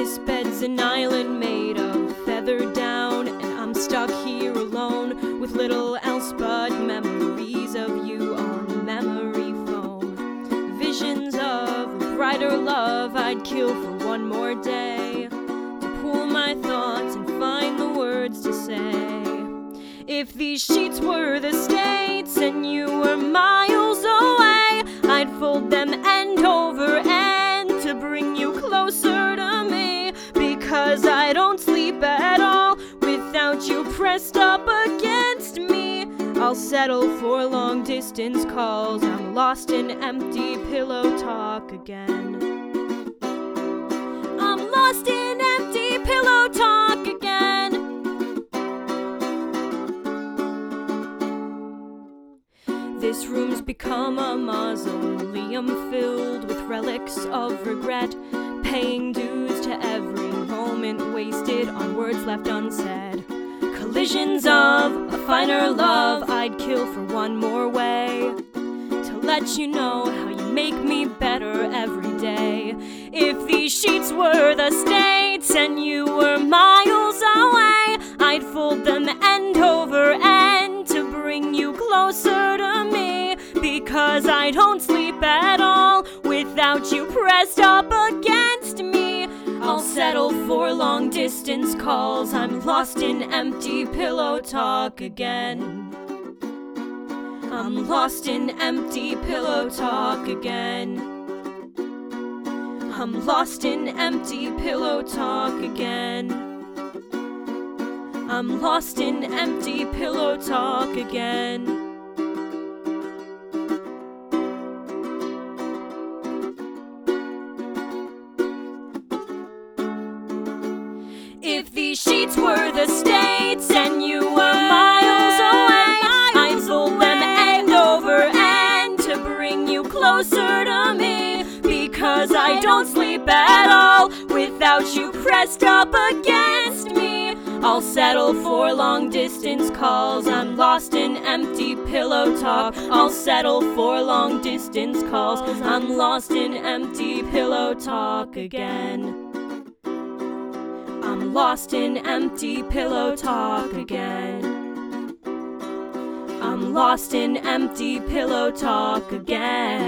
This bed's an island made of feather down, and I'm stuck here alone with little else but memories of you on memory foam. Visions of brighter love I'd kill for one more day to pool my thoughts and find the words to say. If these sheets were the states you pressed up against me. I'll settle for long distance calls. I'm lost in empty pillow talk again. I'm lost in empty pillow talk again. This room's become a mausoleum filled with relics of regret, paying dues to every moment wasted on words left unsaid. Collisions of a finer love I'd kill for one more way to let you know how you make me better every day. If these sheets were the states and you were miles away, I'd fold them end over end to bring you closer to me. Because I don't sleep at all without you pressed up against for long distance calls. I'm lost in empty pillow talk again. I'm lost in empty pillow talk again. I'm lost in empty pillow talk again. I'm lost in empty pillow talk again. If these sheets were the states and you were miles away, I'd fold them end over end to bring you closer to me. Because I don't sleep at all without you pressed up against me. I'll settle for long distance calls. I'm lost in empty pillow talk. I'll settle for long distance calls. I'm lost in empty pillow talk again. Lost in empty pillow talk again. I'm lost in empty pillow talk again.